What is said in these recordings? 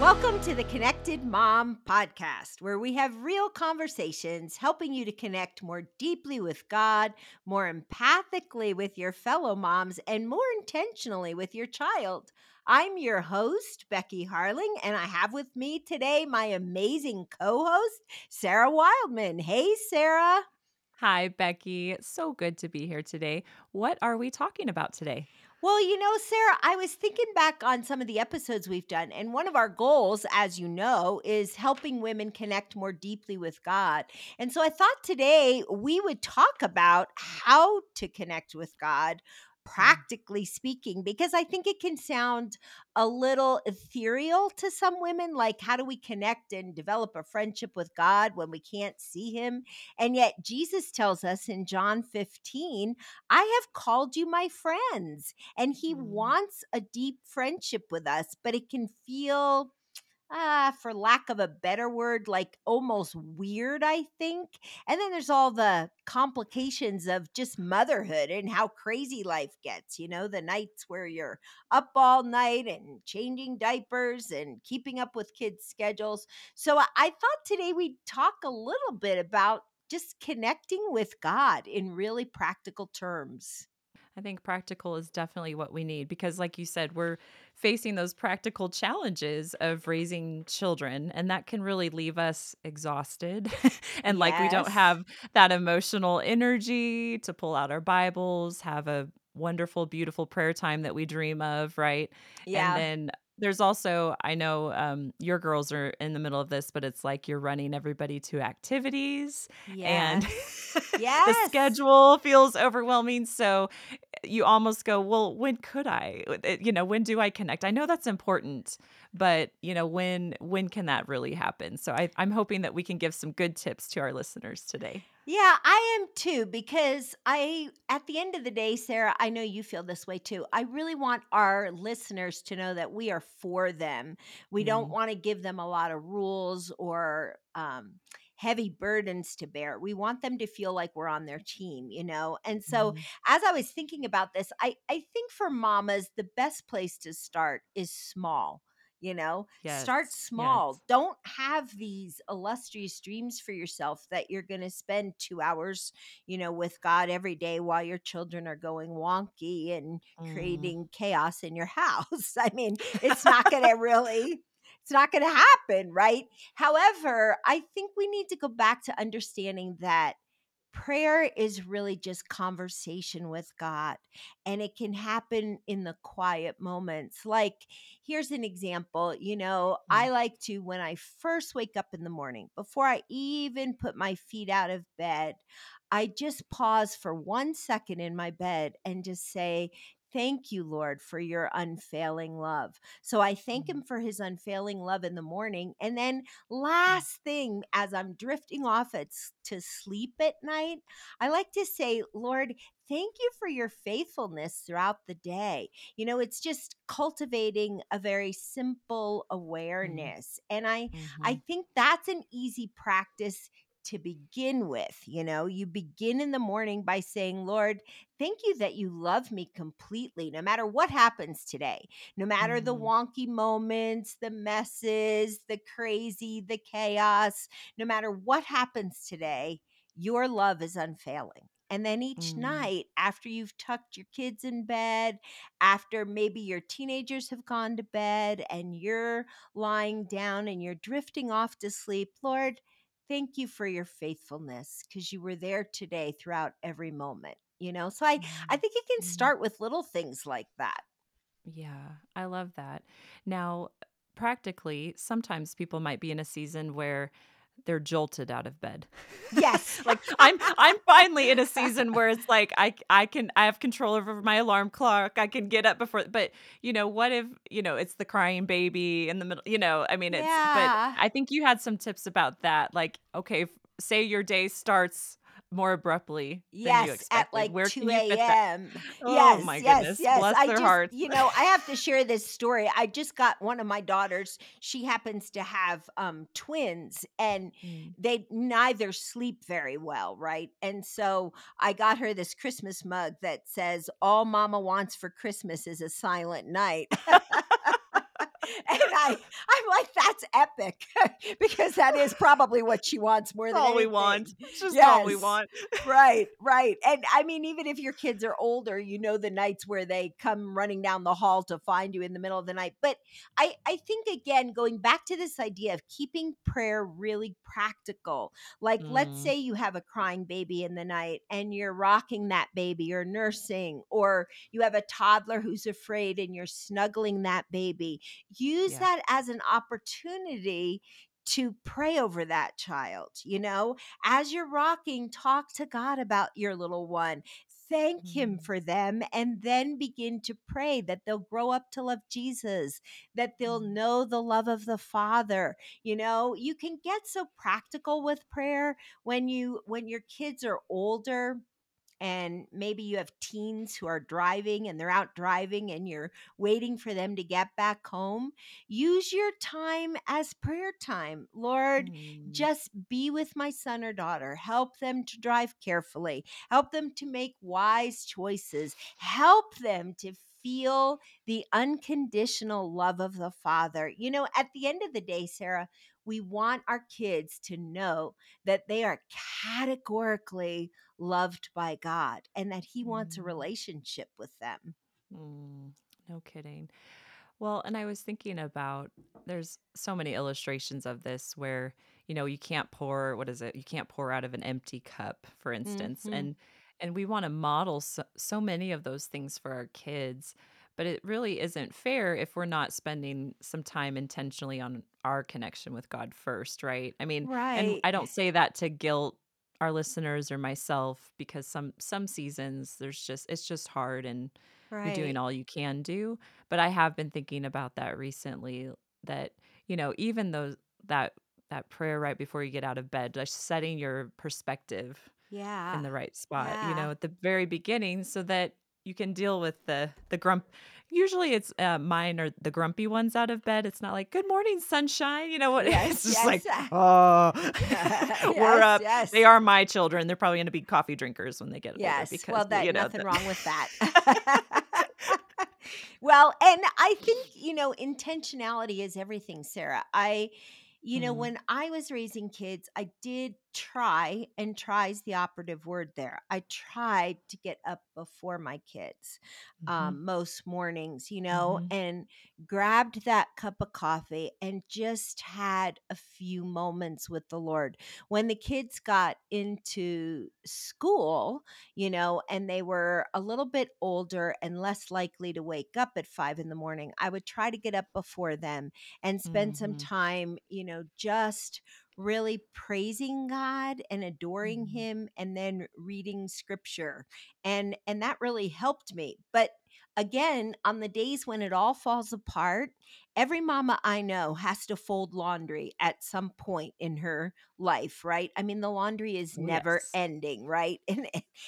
Welcome to the Connected Mom podcast, where we have real conversations helping you to connect more deeply with God, more empathically with your fellow moms, and more intentionally with your child. I'm your host, Becky Harling, and I have with me today my amazing co host, Sarah Wildman. Hey, Sarah. Hi, Becky. So good to be here today. What are we talking about today? Well, you know, Sarah, I was thinking back on some of the episodes we've done, and one of our goals, as you know, is helping women connect more deeply with God. And so I thought today we would talk about how to connect with God practically speaking because i think it can sound a little ethereal to some women like how do we connect and develop a friendship with god when we can't see him? And yet jesus tells us in john 15 i have called you my friends and he Mm, wants a deep friendship with us but it can feel ah, for lack of a better word, like almost weird, I think. And then there's all the complications of just motherhood and how crazy life gets, you know, the nights where you're up all night and changing diapers and keeping up with kids' schedules. So I, I thought today we'd talk a little bit about just connecting with God in really practical terms. I think practical is definitely what we need because, like you said, we're facing those practical challenges of raising children, and that can really leave us exhausted and like we don't have that emotional energy to pull out our Bibles, have a wonderful, beautiful prayer time that we dream of, right? And Yeah. then there's also, I know um, your girls are in the middle of this, but it's like you're running everybody to activities and Yes. the schedule feels overwhelming. So you almost go, well, when could I? You know, when do I connect? I know that's important, but you know, when when can that really happen? So I, I'm hoping that we can give some good tips to our listeners today. Yeah, I am too because I at the end of the day, Sarah, I know you feel this way too. I really want our listeners to know that we are for them. We don't Mm, want to give them a lot of rules or um heavy burdens to bear. We want them to feel like we're on their team, you know? And so mhm. as I was thinking about this, I I think for mamas the best place to start is small. You know, start small. yes. Don't have these illustrious dreams for yourself that you're going to spend two hours, you know, with God every day while your children are going wonky and Mm. creating chaos in your house. I mean, it's not going to really. It's not going to happen, right? However, I think we need to go back to understanding that prayer is really just conversation with God, and it can happen in the quiet moments. Like, here's an example you know, Mm, I like to, when I first wake up in the morning, before I even put my feet out of bed, I just pause for one second in my bed and just say, Thank you, Lord, for your unfailing love. So I thank mm, him for his unfailing love in the morning. And then mm, last thing as I'm drifting off at, to sleep at night, I like to say, Lord, thank you for your faithfulness throughout the day. You know, it's just cultivating a very simple mm, awareness. And I I mhm, think that's an easy practice to begin with. You know, you begin in the morning by saying, Lord, thank you that you love me completely, no matter what happens today no matter the mhm, wonky moments, the messes, the crazy, the chaos, no matter what happens today, your love is unfailing. And then each mm, night, after you've tucked your kids in bed, after maybe your teenagers have gone to bed and you're lying down and you're drifting off to sleep, Lord, thank you for your faithfulness because you were there today throughout every moment. You know, so I I mm, think it can mhm. start with little things like that. Yeah, I love that. Now, practically, sometimes people might be in a season where they're jolted out of bed. Yes. Like, I'm I'm finally in a season where it's like I I can I have control over my alarm clock, I can get up before but, you know, what if, you know, it's the crying baby in the middle you know, I mean, it's but Yeah. I think you had some tips about that, like, okay, say your day starts more abruptly than you Yes, at like where can 2 you fit that? AM. Oh Yes, my yes, goodness, yes. bless I their just, hearts. you know, I have to share this story. I just got one of my daughters. She happens to have um twins and Mm. they neither sleep very well, right? And so I got her this Christmas mug that says all mama wants for Christmas is a silent night. I I'm like, "That's epic," because that is probably what she wants more than all we want. It's just all we want. Right, right. And I mean, even if your kids are older, you know the nights where they come running down the hall to find you in the middle of the night. But I, I think again, going back to this idea of keeping prayer really practical. Like let's Mm, say you have a crying baby in the night and you're rocking that baby or nursing, or you have a toddler who's afraid and you're snuggling that baby. Use yeah. that as an opportunity to pray over that child, you know? as you're rocking, talk to God about your little one. Thank Him Mm, for them, and then begin to pray that they'll grow up to love Jesus, that they'll mm, know the love of the Father. You know, you can get so practical with prayer when you when your kids are older and maybe you have teens who are driving and they're out driving and you're waiting for them to get back home, use your time as prayer time. Lord, mm, just be with my son or daughter. Help them to drive carefully. Help them to make wise choices. Help them to feel the unconditional love of the Father. You know, at the end of the day, Sarah, we want our kids to know that they are categorically loved by God and that He wants a mm, relationship with them. mm. No kidding. Well, and I was thinking about there's so many illustrations of this where, you know, you can't pour, what is it? You can't pour out of an empty cup, for instance. hmm And and we want to model so, so many of those things for our kids, but it really isn't fair if we're not spending some time intentionally on our connection with God first, right? I mean, right. and I don't say that to guilt our listeners or myself because some some seasons there's just it's just hard and you're doing all you can do but I have been thinking about that recently that, you know, even though that that prayer right before you get out of bed, just setting your perspective yeah. in the right spot, you know, at the very beginning so that you can deal with the the grump. Usually it's uh, mine are the grumpy ones out of bed. It's not like good morning sunshine, you know what? It's just like, yes. uh, oh, we're yes, up. They are my children. They're probably going to be coffee drinkers when they get older Yes. because Well, you know nothing the, wrong with that. Well, and I think, you know, intentionality is everything, Sarah. I, you know, mm, when I was raising kids, I did try, and tries the operative word there. I tried to get up before my kids hmm um, most mornings, you know, hmm and grabbed that cup of coffee and just had a few moments with the Lord. When the kids got into school, you know, and they were a little bit older and less likely to wake up at five in the morning, I would try to get up before them and spend some hmm time, you know, just really praising God and adoring hmm him and then reading scripture. And and that really helped me. But again, on the days when it all falls apart, every mama I know has to fold laundry at some point in her life, right? I mean, the laundry is Oh never yes. ending, right? And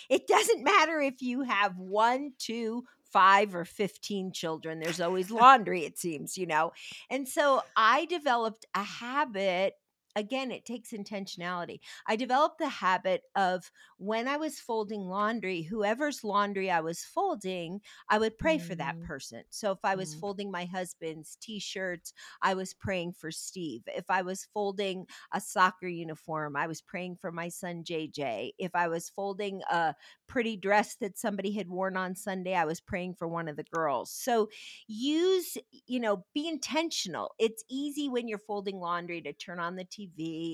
it doesn't matter if you have one, two, five, or 15 children, there's always laundry, it seems, you know? And so I developed a habit. Again, it takes intentionality. I developed the habit of when I was folding laundry, whoever's laundry I was folding, I would pray for that Mm, person. So if I was mm, folding my husband's t shirts, I was praying for Steve. If I was folding a soccer uniform. I was praying for my son JJ. If I was folding a pretty dress that somebody had worn on Sunday, I was praying for one of the girls. So use, you know, be intentional. It's easy when you're folding laundry to turn on the TV,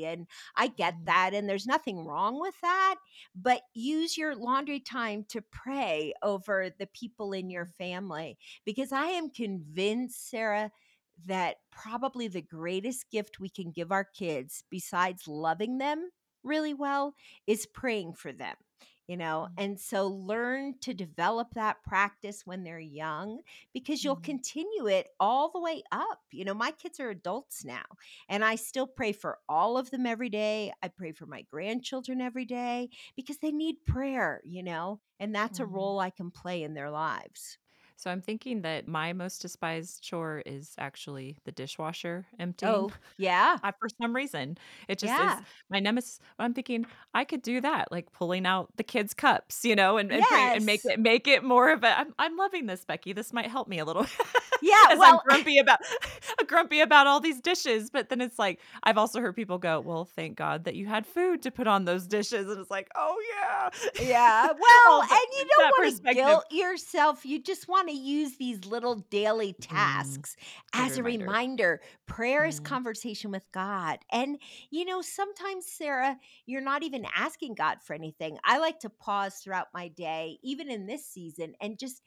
and I get mm, that, and there's nothing wrong with that. But use your laundry time to pray over the people in your family because I am convinced, Sarah, that probably the greatest gift we can give our kids, besides loving them really well, is praying for them. You know, mm, and so learn to develop that practice when they're young because you'll mm. continue it all the way up. You know, my kids are adults now, and I still pray for all of them every day. I pray for my grandchildren every day because they need prayer, you know, and that's a Mhm. role I can play in their lives. So I'm thinking that my most despised chore is actually the dishwasher emptying. Oh, yeah. I, for some reason, it just is my nemesis. I'm thinking I could do that, like pulling out the kids' cups, you know, and, and praying and make it make it more of a. I'm, I'm loving this, Becky. This might help me a little. Yeah, as I'm grumpy about grumpy about all these dishes, but then it's like I've also heard people go, "Well, thank God that you had food to put on those dishes." And it's like, "Oh yeah." Yeah, well, and you don't that wanna guilt yourself, you just wanna use these little daily Mm, tasks good as a reminder. reminder. Prayer is Mm, conversation with God, and, you know, sometimes, Sarah, you're not even asking God for anything. I like to pause throughout my day, even in this season, and just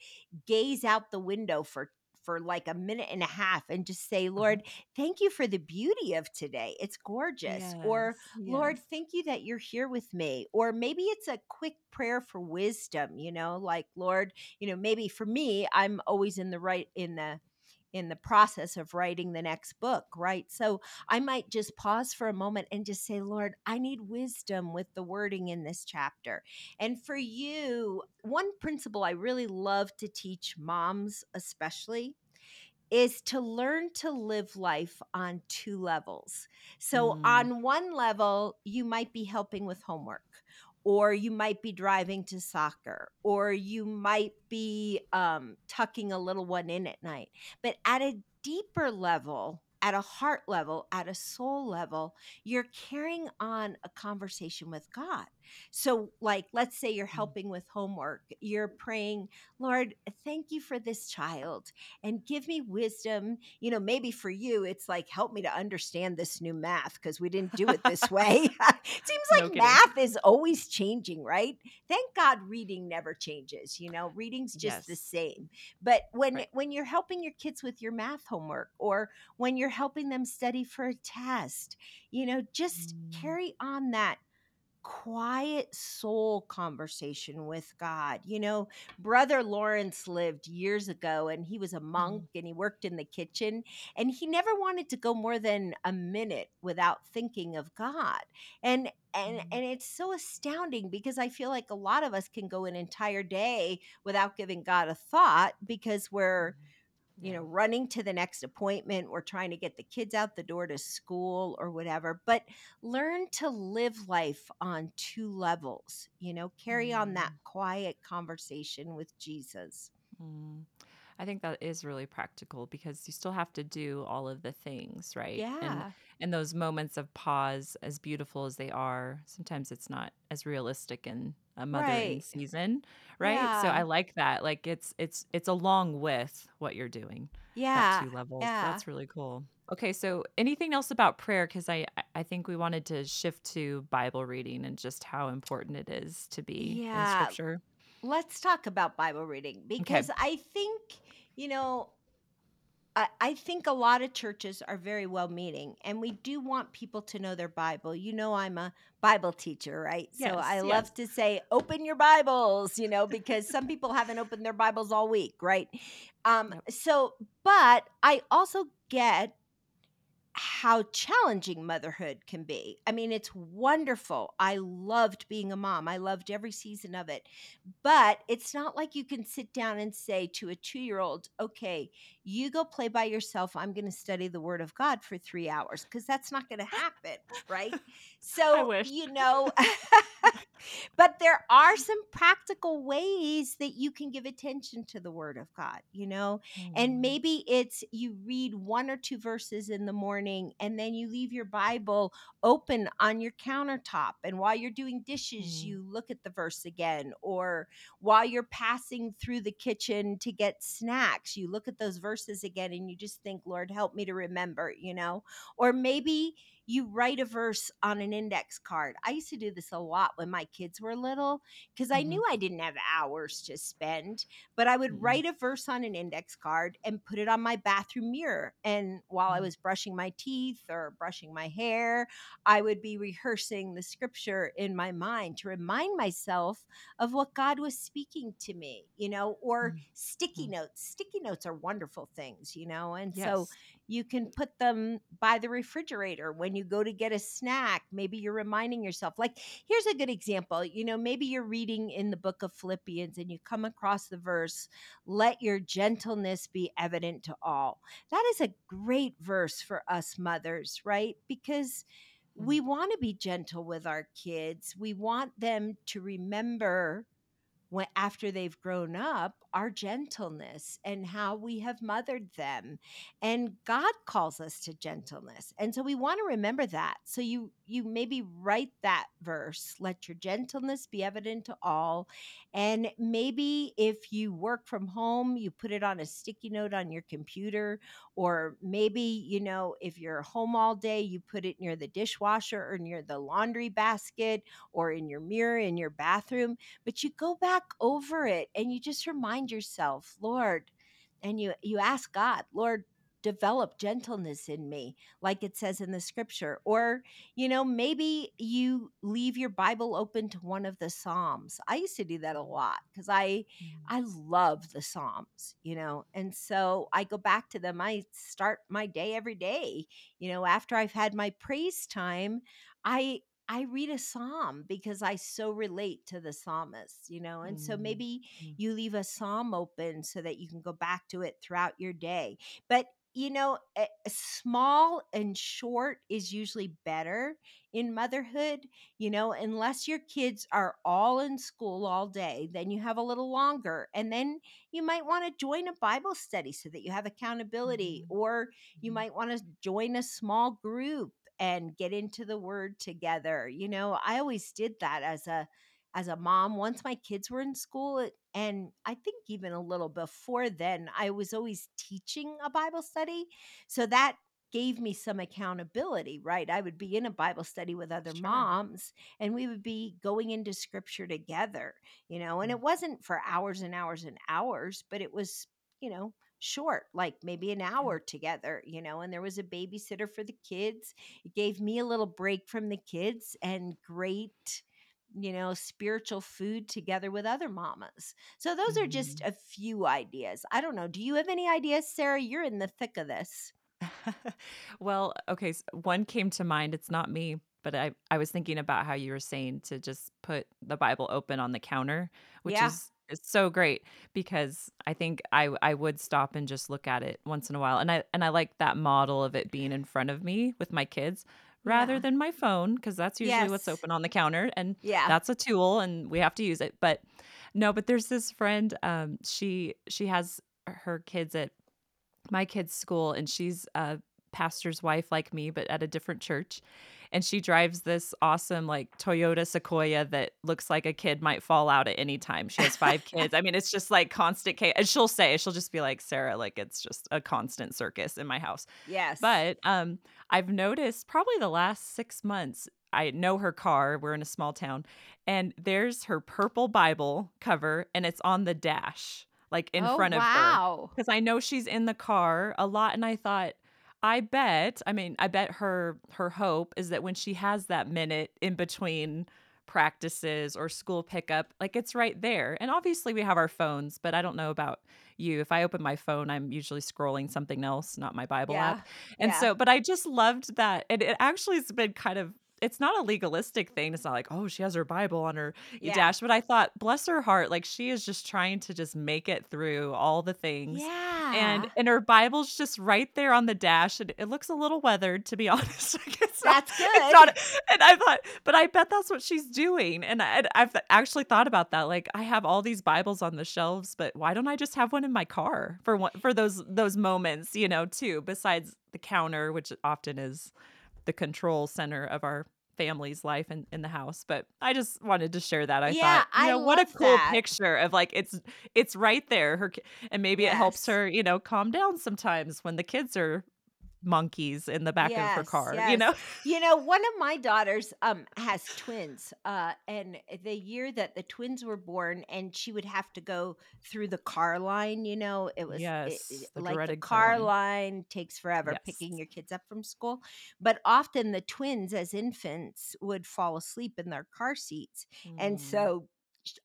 gaze out the window for for, like, a minute and a half and just say, uh-huh. "Lord, thank you for the beauty of today. It's gorgeous." Or, Yes, Lord, thank you that you're here with me. Or maybe it's a quick prayer for wisdom, you know, like, Lord, you know, maybe for me, I'm always in the right in the in the process of writing the next book, right? So I might just pause for a moment and just say, Lord, I need wisdom with the wording in this chapter. And for you, one principle I really love to teach moms, especially, is to learn to live life on two levels. So, Mm, on one level, you might be helping with homework, or you might be driving to soccer, or you might be um, tucking a little one in at night. But at a deeper level, at a heart level, at a soul level, you're carrying on a conversation with God. So, like, let's say you're mm. helping with homework, you're praying, Lord, thank you for this child and give me wisdom. You know, maybe for you, it's like, help me to understand this new math because we didn't do it this way. Seems like kidding. math is always changing, right? Thank God reading never changes. You know, reading's just the same. But when Right. when you're helping your kids with your math homework or when you're helping them study for a test, you know, just Mm, carry on that quiet soul conversation with God. You know, Brother Lawrence lived years ago and he was a monk mm, and he worked in the kitchen and he never wanted to go more than a minute without thinking of God. And and mm, and it's so astounding because I feel like a lot of us can go an entire day without giving God a thought because we're mm. You know, running to the next appointment or trying to get the kids out the door to school or whatever. But learn to live life on two levels, you know, carry on that Mm, quiet conversation with Jesus. mm. I think that is really practical because you still have to do all of the things, right? Yeah. and those moments of pause, as beautiful as they are, sometimes it's not as realistic in a mothering Right. season, right? So I like that. Like it's it's it's along with what you're doing. Yeah. 2 levels. Yeah. That's really cool. Okay, so anything else about prayer? Because I I think we wanted to shift to Bible reading and just how important it is to be in scripture. Let's talk about Bible reading Okay. because I think, you know, I, I think a lot of churches are very well meaning and we do want people to know their Bible. You know, I'm a Bible teacher, right? So I yes. love to say, open your Bibles, you know, because some people haven't opened their Bibles all week, right? Um, Yep. so, but I also get how challenging motherhood can be. I mean, it's wonderful. I loved being a mom. I loved every season of it. But it's not like you can sit down and say to a 2-year-old, "Okay, you go play by yourself. I'm going to study the word of God for 3 hours," because that's not going to happen, right? So, you know, but there are some practical ways that you can give attention to the word of God, you know? And Mm, maybe it's you read one or two verses in the morning and then you leave your Bible open on your countertop. And while you're doing dishes, mm, you look at the verse again. Or while you're passing through the kitchen to get snacks, you look at those verses again and you just think, Lord, help me to remember, you know? Or maybe you write a verse on an index card. I used to do this a lot when my kids were little because I mhm, knew I didn't have hours to spend but I would mm, write a verse on an index card and put it on my bathroom mirror. And while I mm, was brushing my teeth or brushing my hair, I would be rehearsing the scripture in my mind to remind myself of what God was speaking to me, you know, or mm, sticky mm. notes. Sticky notes are wonderful things, you know, and so Yes. You can put them by the refrigerator when you go to get a snack. Maybe you're reminding yourself, like, here's a good example. You know, maybe you're reading in the book of Philippians and you come across the verse, let your gentleness be evident to all. That is a great verse for us mothers, right? Because Mm, we want to be gentle with our kids. We want them to remember when after they've grown up our gentleness and how we have mothered them and god calls us to gentleness and so we want to remember that. So you you maybe write that verse let your gentleness be evident to all and maybe if you work from home you put it on a sticky note on your computer or maybe you know if you're home all day you put it near the dishwasher or near the laundry basket or in your mirror in your bathroom but you go back over it and you just remind yourself lord and you you ask god lord develop gentleness in me like it says in the scripture or you know maybe you leave your bible open to one of the psalms i used to do that a lot because i Mm. i love the psalms you know and so i go back to them i start my day every day you know after i've had my praise time i I read a psalm because I so relate to the psalmist, you know, and so Mm. maybe Mm. you leave a psalm open so that you can go back to it throughout your day. But, you know, small and short is usually better in motherhood, you know, unless your kids are all in school all day, then you have a little longer. And then you might want to join a Bible study so that you have accountability, Mhm. or you Mhm. might want to join a small group and get into the word together. You know, I always did that as a as a mom once my kids were in school and I think even a little before then I was always teaching a Bible study. So that gave me some accountability, right? I would be in a Bible study with other Sure. moms and we would be going into scripture together, you know, and it Mm. wasn't for hours and hours and hours, but it was, you know, short, like maybe an hour together, you know, and there was a babysitter for the kids it gave me a little break from the kids and great, you know, spiritual food together with other mamas. So those are just Mhm. a few ideas. I don't know. Do you have any ideas, Sarah? You're in the thick of this. Well, okay, s one came to mind, it's not me, but I I was thinking about how you were saying to just put the Bible open on the counter, which Yeah. is is so great because I think I I would stop and just look at it once in a while, and I and I like that model of it being in front of me with my kids rather Yeah. than my phone because that's usually what's open on the counter, and Yeah. that's a tool, and we have to use it, but no, but there's this friend, um, she she has her kids at my kid's school and she's a pastor's wife like me but at a different church and she drives this awesome like Toyota Sequoia that looks like a kid might fall out at any time. She has 5 kids. I mean, it's just like constant cha and she'll say, she'll just be like, "Sarah, like it's just a constant circus in my house." yes. But, um, I've noticed probably the last 6 months, I know her car, we're in a small town, and there's her purple Bible cover, and it's on the dash, like, in Oh, front of her, wow. because I know she's in the car a lot, and I thought, I bet I mean, I bet her her hope is that when she has that minute in between practices or school pickup, like, it's right there, and obviously we have our phones, but I don't know about you. If I open my phone, I'm usually scrolling something else, not my Bible app. And Yeah. so but I just loved that, and it actually has been kind of it's not a legalistic thing, it's not like, "Oh, she has her Bible on her Yeah. dash," but I thought, "Bless her heart," like, she is just trying to just make it through all the things, and Yeah. and and her Bible's just right there on the dash, and it looks a little weathered, to be honest, not That's it's good. not and I thought but I bet that's what she's doing, and I and I've actually thought about that, like, I have all these Bibles on the shelves, but why don't I just have one in my car for one for those those moments, you know, too, besides the counter, which often is the control center of our family's life in in the house, but I just wanted to share that. I Yeah, thought, you I know, what a cool that. picture of, like, it's it's right there, her and maybe it helps her, you know, calm down sometimes when the kids are monkeys in the back of her Yes, car, you know? You know, one of my daughters um has twins. Uh and the year that the twins were born and she would have to go through the car line, you know, it was it, it- Yes, the like the car line. line takes forever Yes. picking your kids up from school. But often the twins as infants would fall asleep in their car seats. And Mm. so sh-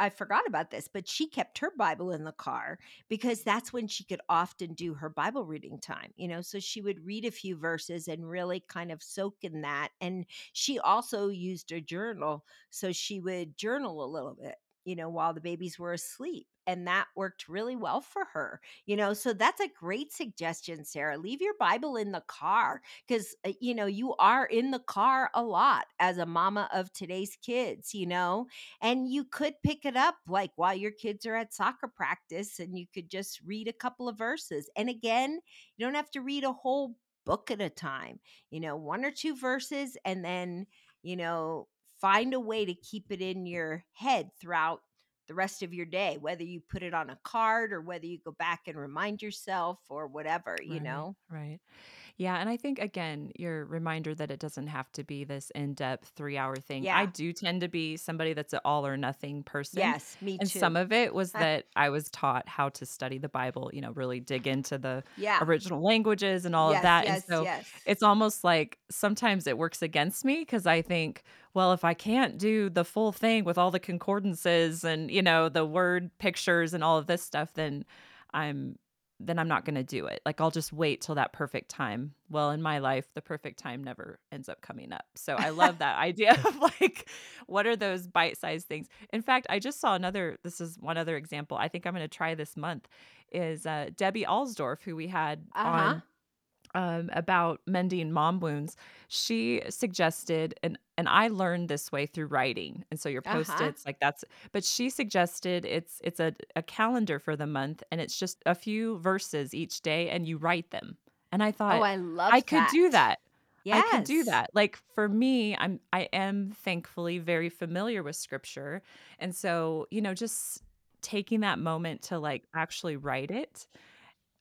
I forgot about this, but she kept her Bible in the car because that's when she could often do her Bible reading time, you know. So she would read a few verses and really kind of soak in that. And she also used a journal, so she would journal a little bit. You know, while the babies were asleep. And that worked really well for her, you know. So that's a great suggestion, Sarah. Leave your Bible in the car because, uh, you know, you are in the car a lot as a mama of today's kids, you know, and you could pick it up like while your kids are at soccer practice and you could just read a couple of verses. And again, you don't have to read a whole book at a time, you know, one or two verses and then, you know, find a way to keep it in your head throughout the rest of your day, whether you put it on a card or whether you go back and remind yourself or whatever, you Right, know? right. Yeah, and I think again, your reminder that it doesn't have to be this in-depth 3-hour thing. I do tend to be somebody that's an all or nothing person, Yes, me and some of it was that I was taught how to study the Bible, you know, really dig into the yeah. original languages and all of Yes, that, and yes, so yes. it's almost like sometimes it works against me because I think, well, if I can't do the full thing with all the concordances and, you know, the word pictures and all of this stuff, then I'm then I'm not gonna do it. Like, I'll just wait till that perfect time. Well, in my life, the perfect time never ends up coming up. So I love that idea of like, what are those bite-sized things? In fact, I just saw another this is one other example I think I'm gonna try this month is, uh, Debbie Alsdorf, who we had Uh-huh. on um, about mending mom wounds, she suggested, and and I learned this way through writing, and so your Uh-huh. post-its like that's but she suggested it's it's a a calendar for the month, and it's just a few verses each day, and you write them. And I Oh, thought, oh, I love I could that. do that. I could do that. Like for me, I'm I am thankfully very familiar with scripture, and so you know, just taking that moment to like actually write it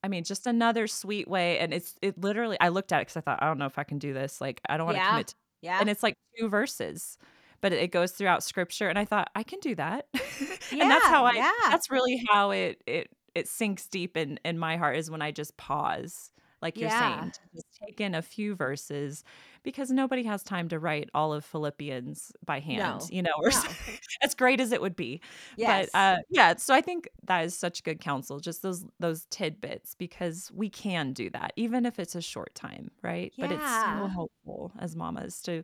I mean, just another sweet way, and it's it literally I looked at it because I thought, "I don't know if I can do this, like, I don't wanna Yeah. commit" to Yeah. and it's, like, 2 verses, but it goes throughout scripture, and I thought, "I can do that." Yeah, And that's how I yeah. that's really how it it it sinks deep in in my heart is when I just pause, like you're Yeah. saying, to just take in a few verses because nobody has time to write all of Philippians by hand, No. you know, or No. as great as it would be. But, Yes. uh, yeah, so I think that is such good counsel, just those those tidbits because we can do that, even if it's a short time, right? Yeah. But it's so helpful as mamas to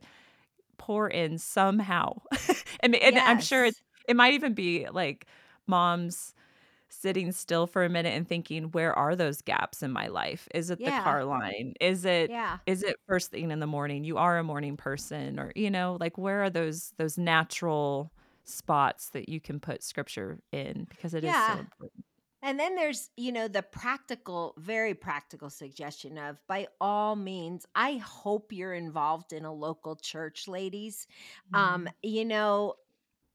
pour in somehow. And and I'm sure it it might even be, like, moms sitting still for a minute and thinking, "Where are those gaps in my life? Is it the car line? Is it Yeah. is it first thing in the morning? You are a morning person," or, you know, like, where are those those natural spots that you can put scripture in because it is so important. And then there's, you know, the practical, very practical suggestion of by all means, I hope you're involved in a local church, ladies. Um, Mhm. you know,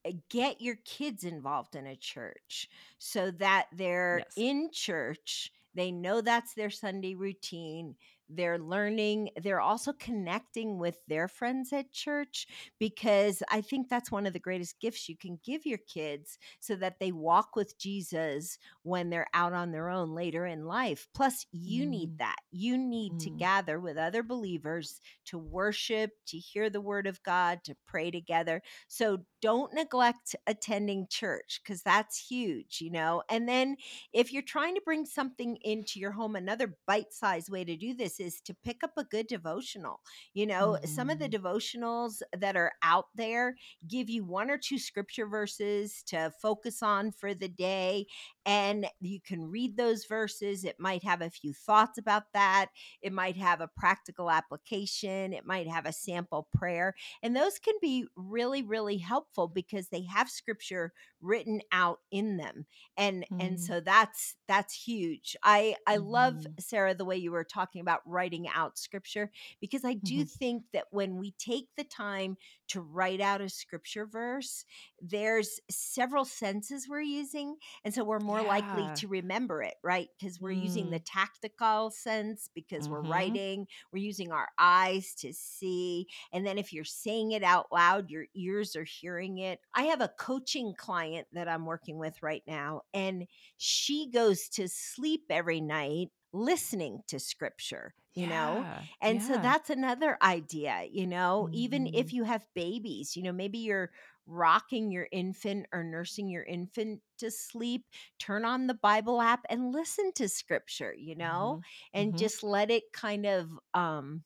Uh, get your kids involved in a church so that they're Yes. in church. They know that's their Sunday routine. They're learning. They're also connecting with their friends at church because I think that's one of the greatest gifts you can give your kids so that they walk with Jesus when they're out on their own later in life. Plus, you need Mm, that. You need to mm, gather with other believers to worship, to hear the word of God, to pray together. So don't neglect attending church because that's huge, you know. And then if you're trying to bring something into your home, another bite sized way to do this is to pick up a good devotional. You know, some of the mhm, devotionals that are out there give you one or two scripture verses to focus on for the day. And you can read those verses. It might have a few thoughts about that. It might have a practical application. It might have a sample prayer and those can be really really helpful because they have scripture written out in them and and mm, so that's that's huge i i love mhm, sarah the way you were talking about writing out scripture because i do mhm. think that when we take the time to write out a scripture verse there's several senses we're using and so we're more likely to remember it right because we're using the Mm, tactical sense because we're mhm. writing we're using our eyes to see and then if you're saying it out loud, your ears are hearing it. I have a coaching client that I'm working with right now, and she goes to sleep every night listening to scripture, you know? Yeah, And so that's another idea, you know, even if Mhm, you have babies, you know, maybe you're rocking your infant or nursing your infant to sleep, turn on the Bible app and listen to scripture, you know, mhm, and mhm. just let it kind of um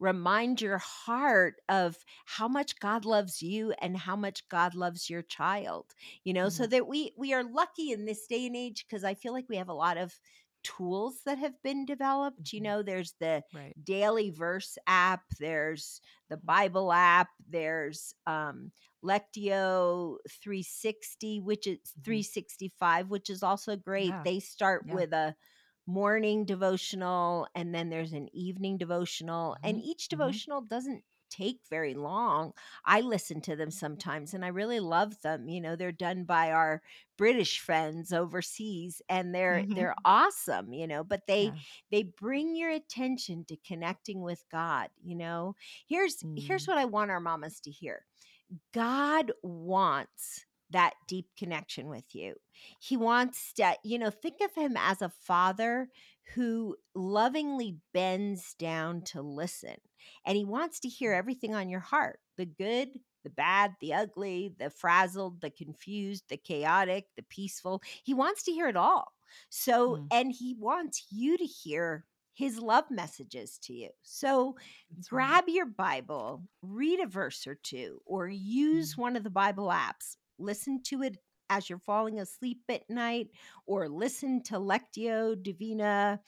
remind your heart of how much God loves you and how much God loves your child. You know, so Mm, that we we are lucky in this day and age because I feel like we have a lot of tools that have been developed. You mhm. know, there's the Right. daily verse app, there's the Bible app, there's um Lectio 360, which is mhm. 365, which is also great. Yeah. They start Yeah. with a morning devotional and then there's an evening devotional, and Mhm, each mhm, devotional doesn't take very long. I listen to them sometimes and I really love them. You know, they're done by our British friends overseas and they're mhm. they're awesome, you know, but they Yeah. they bring your attention to connecting with God, you know. Here's here's Mm, what I want our mamas to hear. God wants that deep connection with you. He wants to, you know, think of him as a father who lovingly bends down to listen. And he wants to hear everything on your heart the good, the bad, the ugly, the frazzled, the confused, the chaotic, the peaceful. He wants to hear it all. So, mm. and he wants you to hear his love messages to you. So, That's right. grab your Bible, read a verse or two, or use Mm, one of the Bible apps. Listen to it as you're falling asleep at night, or listen to Lectio Divina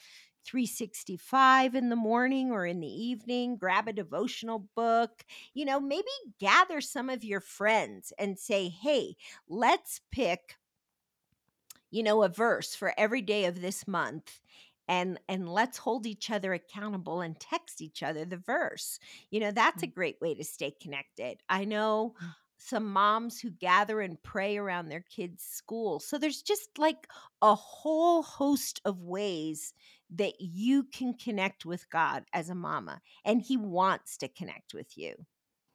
365 in the morning or in the evening. Grab a devotional book. You know, maybe gather some of your friends and say, hey, let's pick you know, a verse for every day of this month and and let's hold each other accountable and text each other the verse. You know, that's a mm, great way to stay connected. I know mm. Some moms who gather and pray around their kids' school. So there's just like a whole host of ways that you can connect with God as a mama and he wants to connect with you.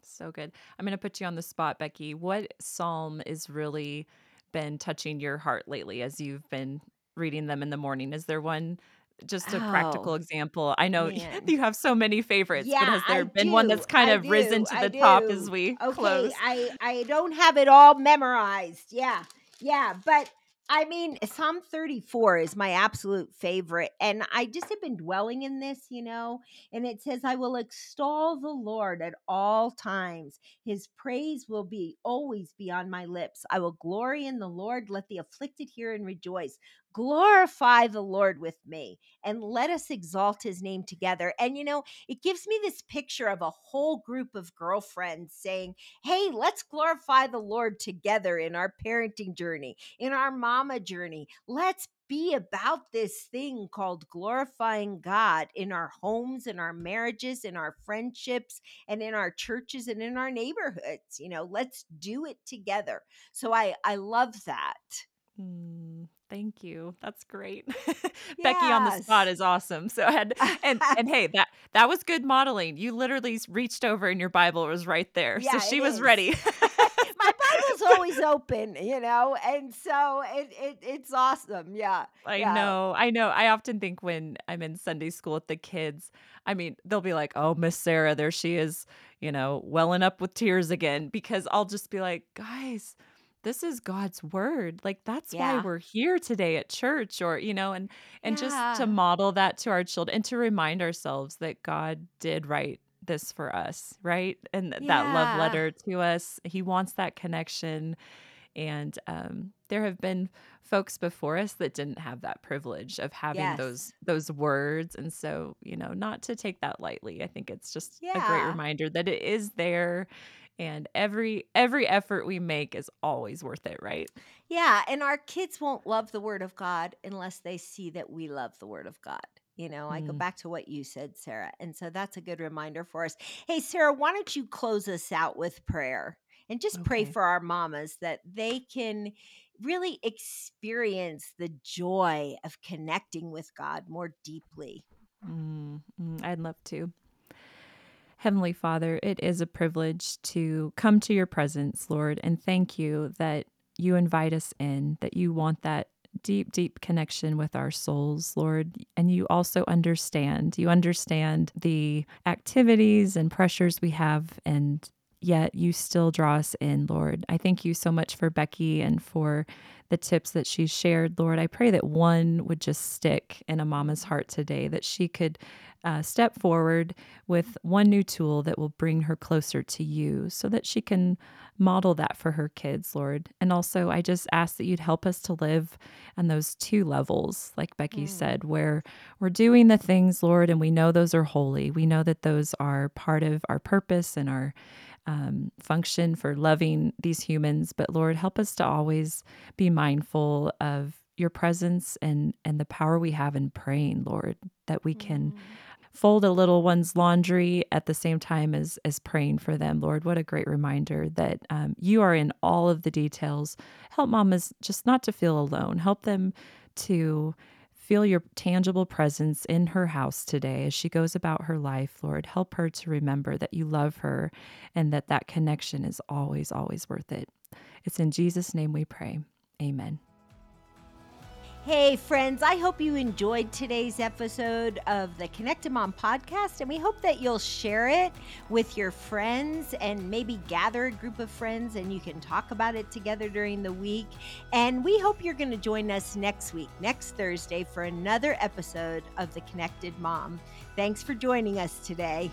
So good. I'm gonna put you on the spot, Becky. What psalm is really been touching your heart lately as you've been reading them in the morning? Is there one just a Oh, practical example? I know man. you have so many favorites, yeah, but has there I been one do. that's kind I of risen do. to I the top as do. we Okay, close? I I don't have it all memorized. Yeah. Yeah, but I mean, Psalm 34 is my absolute favorite and I just have been dwelling in this, you know, and it says I will extol the Lord at all times. His praise will be always be on my lips. I will glory in the Lord. Let the afflicted hear and rejoice. Glorify the Lord with me and let us exalt his name together. And you know, it gives me this picture of a whole group of girlfriends saying, Hey, let's glorify the Lord together in our parenting journey, in our mama journey. Let's be about this thing called glorifying God in our homes, in our marriages, in our friendships, and in our churches and in our neighborhoods. You know, let's do it together. So I I love that. Mm, thank you. That's great. Becky on the spot is awesome. So and and and hey, that that was good modeling. You literally reached over and your Bible was right there. So Yeah, it she was is. ready. My Bible's always open, you know, and so it, it it's awesome. Yeah, I yeah, know, I know. I often think when I'm in Sunday school with the kids, I mean, they'll be like, "Oh, Miss Sarah, there she is, you know, welling up with tears again," because I'll just be like, "Guys, this is God's word. Like that's why we're here today at church or, you know, and and just to model that to our children and to remind ourselves that God did write this for us, right? And th- that love letter to us. He wants that connection and um, there have been folks before us that didn't have that privilege of having those Yes, those words, and so you know, not to take that lightly. I think it's just a great reminder that it is there, and every every effort we make is always worth it, right? yeah. And our kids won't love the Word of God unless they see that we love the Word of God. You know, I go Mm, back to what you said, Sarah. And so that's a good reminder for us. Hey, Sarah, why don't you close us out with prayer and just pray for our mamas that they can really experience the joy of connecting with God more deeply. Mm, mm, I'd love to. Heavenly Father, it is a privilege to come to your presence, Lord, and thank you that you invite us in, that you want that deep, deep connection with our souls, Lord. And you also understand, you understand the activities and pressures we have and yet you still draw us in, Lord. I thank you so much for Becky and for the tips that she shared, Lord. I pray that one would just stick in a mama's heart today, that she could uh, step forward with one new tool that will bring her closer to you so that she can model that for her kids, Lord. And also, I just ask that you'd help us to live on those two levels, like Becky mm. said, where we're doing the things, Lord, and we know those are holy. We know that those are part of our purpose and our um, function for loving these humans. But Lord, help us to always be mindful of your presence and and the power we have in praying, Lord, that we can. Mm fold a little one's laundry at the same time as as praying for them lord what a great reminder that um, you are in all of the details help mamas just not to feel alone help them to feel your tangible presence in her house today as she goes about her life, Lord. Help her to remember that you love her and that that connection is always, always worth it. It's in Jesus' name we pray. Amen. Hey, friends, I hope you enjoyed today's episode of the Connected Mom podcast, and we hope that you'll share it with your friends and maybe gather a group of friends and you can talk about it together during the week. And we hope you're going to join us next week, next Thursday, for another episode of the Connected Mom. Thanks for joining us today.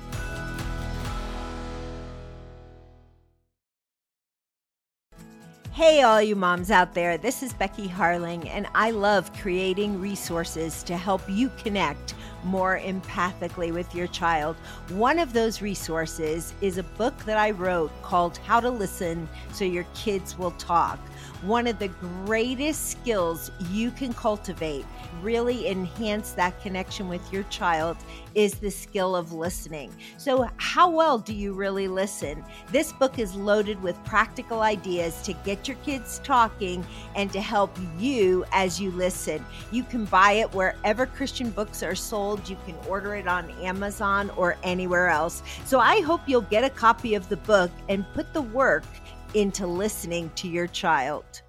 Hey, all you moms out there, this is Becky Harling, and I love creating resources to help you connect more empathically with your child. One of those resources is a book that I wrote called How to Listen So Your Kids Will Talk one of the greatest skills you can cultivate, really enhance that connection with your child, is the skill of listening. So, how well do you really listen? This book is loaded with practical ideas to get your kids talking and to help you as you listen. You can buy it wherever Christian books are sold, you can order it on Amazon or anywhere else. So, I hope you'll get a copy of the book and put the work into listening to your child.